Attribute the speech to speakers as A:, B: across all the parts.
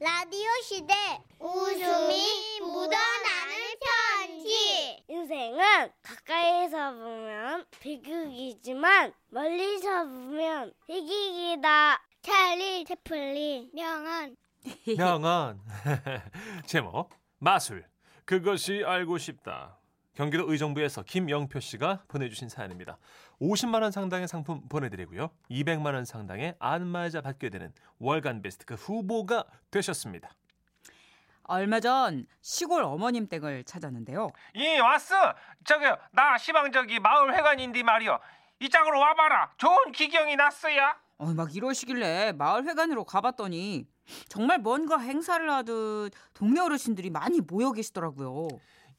A: 라디오 시대. 웃음이 묻어나는 편지.
B: 인생은 가까이서 보면 비극이지만 멀리서 보면 희극이다. 찰리 채플린
A: 명언.
C: 명언. 제목 마술. 그것이 알고 싶다 경기도 의정부에서 김영표 씨가 보내주신 사연입니다 50만 원 상당의 상품 보내드리고요 200만 원 상당의 안마자 받게 되는 월간 베스트 그 후보가 되셨습니다
D: 얼마 전 시골 어머님 댁을 찾았는데요.
E: 이 왔어. 저기요 나 시방 저기 마을 회관인데 말이요. 이 짝으로 와봐라. 좋은 기경이 났어야.
D: 어, 막 이러시길래 마을 회관으로 가봤더니 정말 뭔가 행사를 하듯 동네 어르신들이 많이 모여 계시더라고요.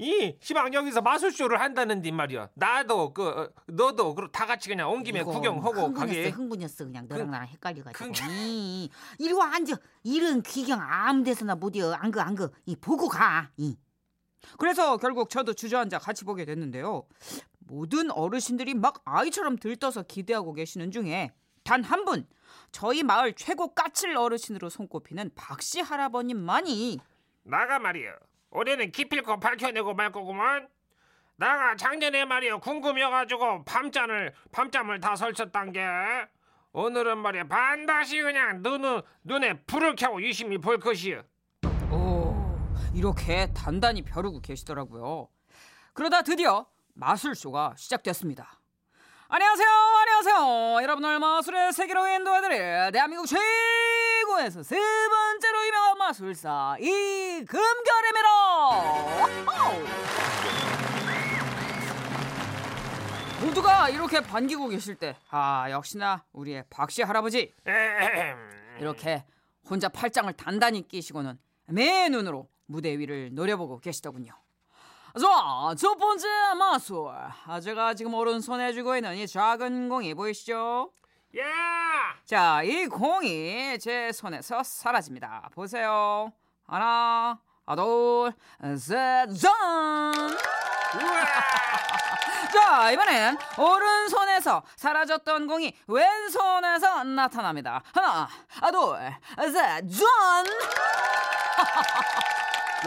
E: 이 시방 여기서 마술쇼를 한다는데 말이요. 나도 그 어, 너도 그다 같이 그냥 온 김에 구경하고
D: 흥분했어,
E: 가게.
D: 흥분했어 그냥 너랑 나랑 헷갈려가지고.
E: 그-
D: 이, 이리 와 앉아. 이런 귀경 아무 데서나 못이여. 안그 안그. 이 보고 가. 이. 그래서 결국 저도 주저앉아 같이 보게 됐는데요. 모든 어르신들이 막 아이처럼 들떠서 기대하고 계시는 중에 단 한 분 저희 마을 최고 까칠 어르신으로 손꼽히는 박씨 할아버님만이
E: 나가 말이요. 올해는 기필코 밝혀내고 말 거구만. 나가 작년에 말이요 궁금해가지고 밤잠을 밤잠을 다 설쳤단 게 오늘은 말이야 반드시 그냥 눈 눈에 불을 켜고 유심히 볼 것이요.
D: 오, 이렇게 단단히 벼르고 계시더라고요. 그러다 드디어 마술쇼가 시작됐습니다. 안녕하세요, 안녕하세요. 여러분을 마술의 세계로 인도해드릴 대한민국 최 고에서 세 번째로 유명한 마술사 이금결입니다. Wow. 모두가 이렇게 반기고 계실 때, 아 역시나 우리의 박씨 할아버지. 이렇게 혼자 팔짱을 단단히 끼시고는 매 눈으로 무대 위를 노려보고 계시더군요. 자, 첫 번째 마술. 아, 제가 지금 오른손에 쥐고 있는 이 작은 공이 보이시죠?
E: 야!
D: 자, 이 공이 제 손에서 사라집니다. 보세요. 하나, 아, 둘, 셋, 짠! 자, 이번엔 오른손에서 사라졌던 공이 왼손에서 나타납니다. 하나, 아, 둘, 셋, 짠!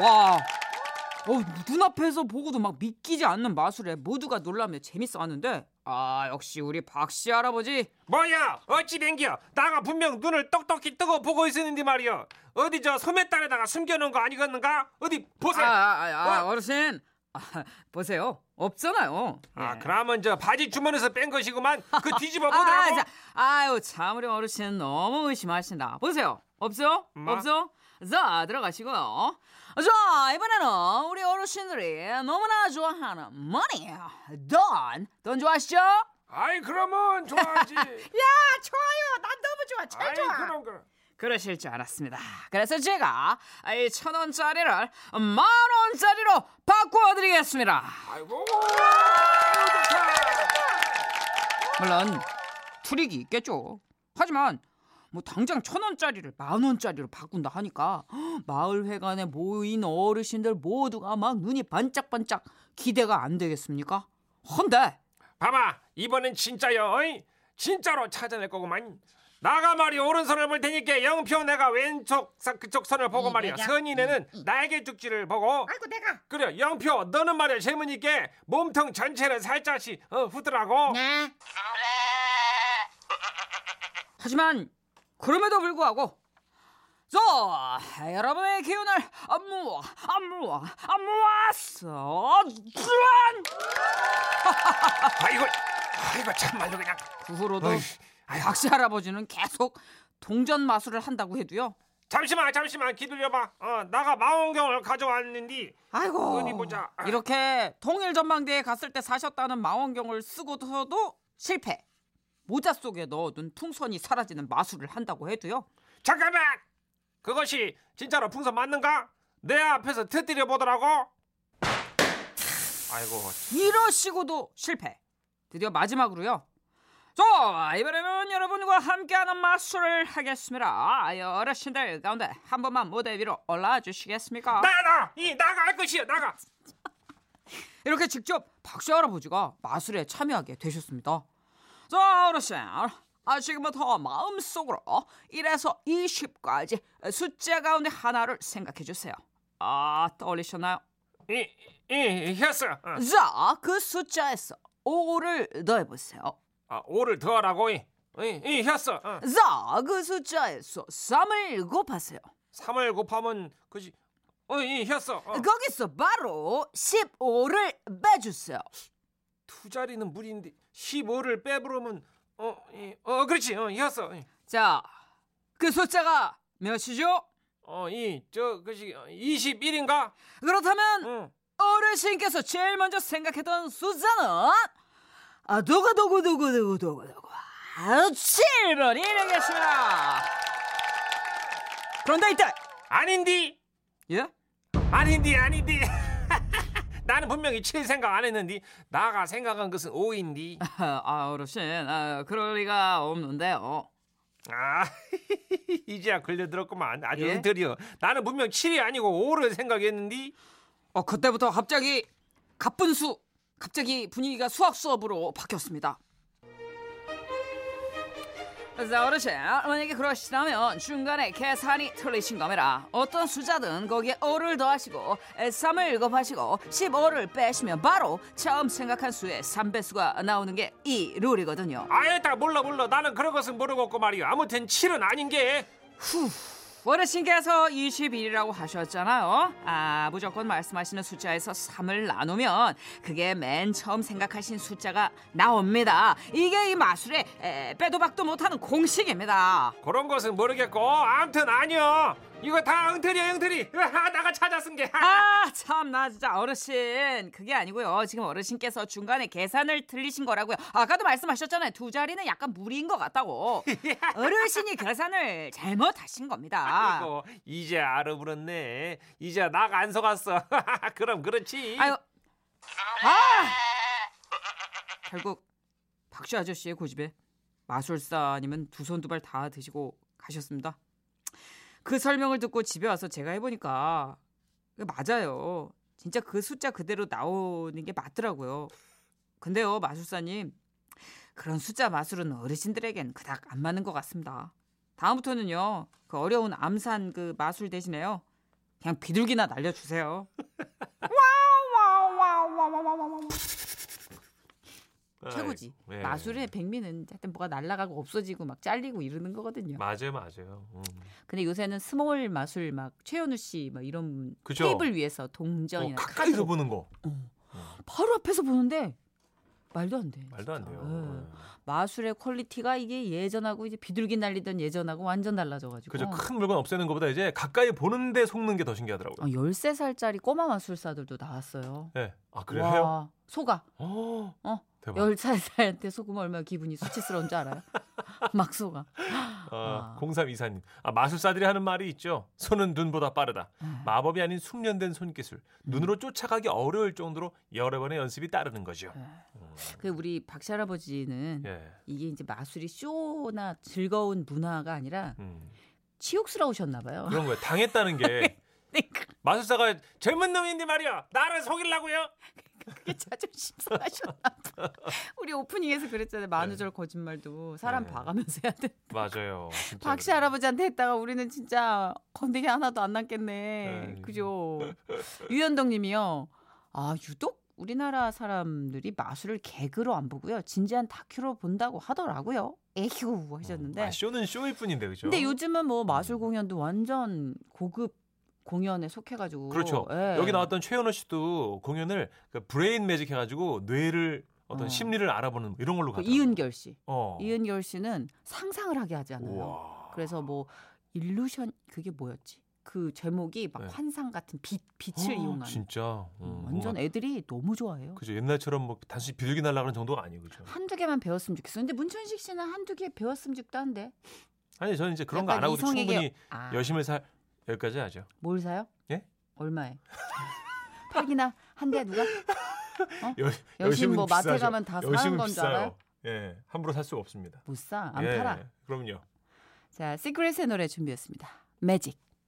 D: 와, 어, 눈앞에서 보고도 막 믿기지 않는 마술에 모두가 놀라며 재밌어 하는데, 아, 역시 우리 박씨 할아버지.
E: 뭐야? 어찌 된겨? 나가 분명 눈을 똑똑히 뜨고 보고 있었는데 말이여. 어디 저 소매단에다가 숨겨놓은 거 아니겠는가? 어디
D: 아,
E: 보세요.
D: 아, 아, 아,
E: 어?
D: 어르신. 아, 보세요. 없잖아요.
E: 아,
D: 예.
E: 그러면 저 바지 주머니에서 뺀 것이구만. 그 뒤집어
D: 아,
E: 보더라고.
D: 자, 아유, 참 우리 어르신 너무 의심하신다. 보세요. 없어요?
E: 뭐?
D: 없어? 자, 들어가시고요. 자, 이번에는 우리 어르신들이 너무나 좋아하는 머니, 돈. 돈 좋아하시죠?
E: 아이 그러면 좋아하지.
D: 야, 좋아요. 난 너무 좋아. 제일
E: 아이
D: 좋아.
E: 그럼 그럼.
D: 그러실 줄 알았습니다. 그래서 제가 이 천 원짜리를 만 원짜리로 바꿔드리겠습니다.
E: 아이고.
D: 물론 트릭이 있겠죠. 하지만 뭐 당장 천 원짜리를 만 원짜리로 바꾼다 하니까 마을 회관에 모인 어르신들 모두가 막 눈이 반짝반짝 기대가 안 되겠습니까? 헌데
E: 봐봐 이번엔 진짜요. 어이? 진짜로 찾아낼 거구만. 나가 말이 오른손을 볼 테니까 영표 내가 왼쪽 사- 그쪽 손을 보고
D: 이,
E: 말이야.
D: 내가?
E: 선인에는 날개 죽지를 보고.
D: 아이고 내가
E: 그래 영표 너는 말이야 젊으니까 몸통 전체를 살짝씩 어, 후더라고.
D: 네. 하지만 그럼에도 불구하고 자 여러분의 기운을 안무와 안무와 안무왔어 짠!
E: 아이고 아이고 참말로 그냥.
D: 그 후로도 박씨 할아버지는 계속 동전 마술을 한다고 해도요.
E: 잠시만 잠시만 기다려봐. 어 나가 망원경을 가져왔는데
D: 아이고
E: 어디 보자. 아.
D: 이렇게 통일 전망대에 갔을 때 사셨다는 망원경을 쓰고서도 실패. 모자 속에 넣어둔 풍선이 사라지는 마술을 한다고 해도요.
E: 잠깐만. 그것이 진짜로 풍선 맞는가? 내 앞에서 터뜨려 보더라고. 아이고
D: 이러시고도 실패. 드디어 마지막으로요. 자, 이번에는 여러분과 함께하는 마술을 하겠습니다. 아, 어르신들 가운데 한 번만 무대 위로 올라와 주시겠습니까?
E: 나가 이 나가 할 것이야 나가.
D: 이렇게 직접 박씨 할아버지가 마술에 참여하게 되셨습니다. 자, 어르신, 아, 지금부터 마음속으로 1에서 20까지 숫자 가운데 하나를 생각해 주세요. 아, 떠올리셨나요?
E: 이 이 했어. 어.
D: 자, 그 숫자에서 5를 더해 보세요.
E: 아, 5를 더하라고. 이, 이, 이 했어. 어.
D: 자, 그 숫자에서 3을 곱하세요.
E: 3을 곱하면 그지. 어, 이 했어. 어.
D: 거기서 바로 15를 빼주세요.
E: 두 자리는 무리인데 15를 빼부르면 어, 이, 어, 그렇지. 어, 했어. 이.
D: 자, 그 숫자가 몇이죠?
E: 어, 이, 저, 그지, 21인가?
D: 그렇다면
E: 응.
D: 어르신께서 제일 먼저 생각했던 숫자는 아, 누구 누구 누구 누구 누구 누구 아, 7번이 되겠습니다. 그런데 이때
E: 아닌디!
D: 예?
E: 아닌디, 아닌디! 나는 분명히 7 생각 안 했는데, 나가 생각한 것은 5인디.
D: 아, 어르신, 아, 그럴 리가 없는데요.
E: 아, 이제야 걸려들었구만. 아주
D: 예?
E: 엉터리여. 나는 분명 7이 아니고 5를 생각했는데,
D: 어, 그때부터 갑자기 갑분수, 갑자기 분위기가 수학 수업으로 바뀌었습니다. 자, 어르신, 만약에 그러시다면 중간에 계산이 틀리신 겁니다. 어떤 숫자든 거기에 5를 더하시고 3을 곱하시고 15를 빼시면 바로 처음 생각한 수의 3배수가 나오는 게 이 룰이거든요.
E: 아예 다 몰라, 몰라. 나는 그런 것은 모르겠고 말이야. 아무튼 7은 아닌 게.
D: 후, 어르신께서 21이라고 하셨잖아요. 아, 무조건 말씀하시는 숫자에서 3을 나누면 그게 맨 처음 생각하신 숫자가 나옵니다. 이게 이 마술의 에, 빼도 박도 못하는 공식입니다.
E: 그런 것은 모르겠고, 아무튼 아니여. 이거 다 엉터리야, 엉터리. 아, 나가 찾아 쓴 게.
D: 아, 참 나 진짜 어르신. 그게 아니고요. 지금 어르신께서 중간에 계산을 틀리신 거라고요. 아까도 말씀하셨잖아요. 두 자리는 약간 무리인 것 같다고. 어르신이 계산을 잘못하신 겁니다.
E: 이거 이제 알아버렸네. 이제 나가 안 속았어. 그럼 그렇지.
D: 아유, 아! 결국 박씨 아저씨의 고집에 마술사님은 두 손 두 발 다 드시고 가셨습니다. 그 설명을 듣고 집에 와서 제가 해보니까 맞아요. 진짜 그 숫자 그대로 나오는 게 맞더라고요. 근데요, 마술사님. 그런 숫자 마술은 어르신들에겐 그닥 안 맞는 것 같습니다. 다음부터는요, 그 어려운 암산 그 마술 대신에요. 그냥 비둘기나 날려주세요. 최고지.
C: 아 이고, 예.
D: 마술의 백미는 하여튼 뭐가 날아가고 없어지고 막 잘리고 이러는 거거든요.
C: 맞아요, 맞아요. 음.
D: 근데 요새는 small 마술 막 최현우 씨 막 이런
C: 그죠.
D: 테이블 위에서
C: 어,
D: 동전이나
C: 가까이서
D: 카드로
C: 보는 거
D: 바로 앞에서 보는데 말도 안 돼.
C: 말도 안
D: 진짜.
C: 돼요.
D: 예. 마술의 quality가 이게 예전하고 이제 비둘기 날리던 예전하고 완전 달라져가지고.
C: 그죠. 큰 물건 없애는 것보다 이제 가까이 보는데 속는 게 더 신기하더라고요.
D: 어, 13살짜리 꼬마 마술사들도 나왔어요.
C: 예. 아 그래요?
D: 와? 속아.
C: 어.
D: 어?
C: 대박.
D: 10살한테 속으면 얼마나 기분이 수치스러운 줄 알아요? 막 속아.
C: 아,
D: 아.
C: 0324님. 아, 마술사들이 하는 말이 있죠. 손은 눈보다 빠르다.
D: 음.
C: 마법이 아닌 숙련된 손기술. 눈으로 쫓아가기 어려울 정도로 여러 번의 연습이 따르는 거죠.
D: 그 우리 박씨 할아버지는
C: 예.
D: 이게 이제 마술이 쇼나 즐거운 문화가 아니라
C: 음.
D: 치욕스러우셨나 봐요.
C: 그런 거예요. 당했다는 게
D: 그러니까
C: 마술사가
E: 젊은 놈인데 말이야. 나를 속이려고요?
D: 그게 자존심 상하셨나 봐. 우리 오프닝에서 그랬잖아요. 만우절 거짓말도 사람
C: 네.
D: 봐가면서 해야 돼.
C: 맞아요.
D: 박씨. 할아버지한테 했다가 우리는 진짜 건드기 하나도 안 남겠네.
C: 네.
D: 그죠? 유현동 님이요. 아, 유독 우리나라 사람들이 마술을 개그로 안 보고요. 진지한 다큐로 본다고 하더라고요. 에휴 하셨는데.
C: 아, 쇼는 쇼일 뿐인데 그죠?
D: 근데 요즘은 뭐 마술 공연도 완전 고급 공연에 속해가지고.
C: 그렇죠.
D: 예.
C: 여기 나왔던 최현우 씨도 공연을 그 brain magic 해가지고 뇌를 어떤
D: 어.
C: 심리를 알아보는 뭐 이런 걸로
D: 그
C: 가더라고요.
D: 이은결 씨.
C: 어.
D: 이은결 씨는 상상을 하게 하지 않아요.
C: 우와.
D: 그래서 뭐 illusion 그게 뭐였지? 그 제목이 막
C: 네.
D: 환상 같은 빛 빛을
C: 어,
D: 이용하는.
C: 진짜
D: 음,
C: 음,
D: 완전 애들이 너무 좋아해요.
C: 그죠 옛날처럼 뭐 단순히 비둘기 날라가는 정도가 아니고 그죠.
D: 한두 개만 배웠으면 좋겠어. 근데 문천식 씨는 한두 개 배웠으면 좋겠다 한데.
C: 아니 저는 이제 그런 거 안 하고도
D: 이성에게-
C: 충분히
D: 아,
C: 열심히 살 여기까지 하죠.
D: 뭘 사요?
C: 예?
D: 얼마에? 팔기나 한 대 누가?
C: 여,
D: 여신 뭐 마트
C: 비싸죠.
D: 가면 다 사는 건 줄. 알아요?
C: 예, 함부로 살 수가 없습니다.
D: 못 사. 안
C: 예,
D: 팔아.
C: 그럼요.
D: 자, 시크릿의 노래 준비했습니다. 매직.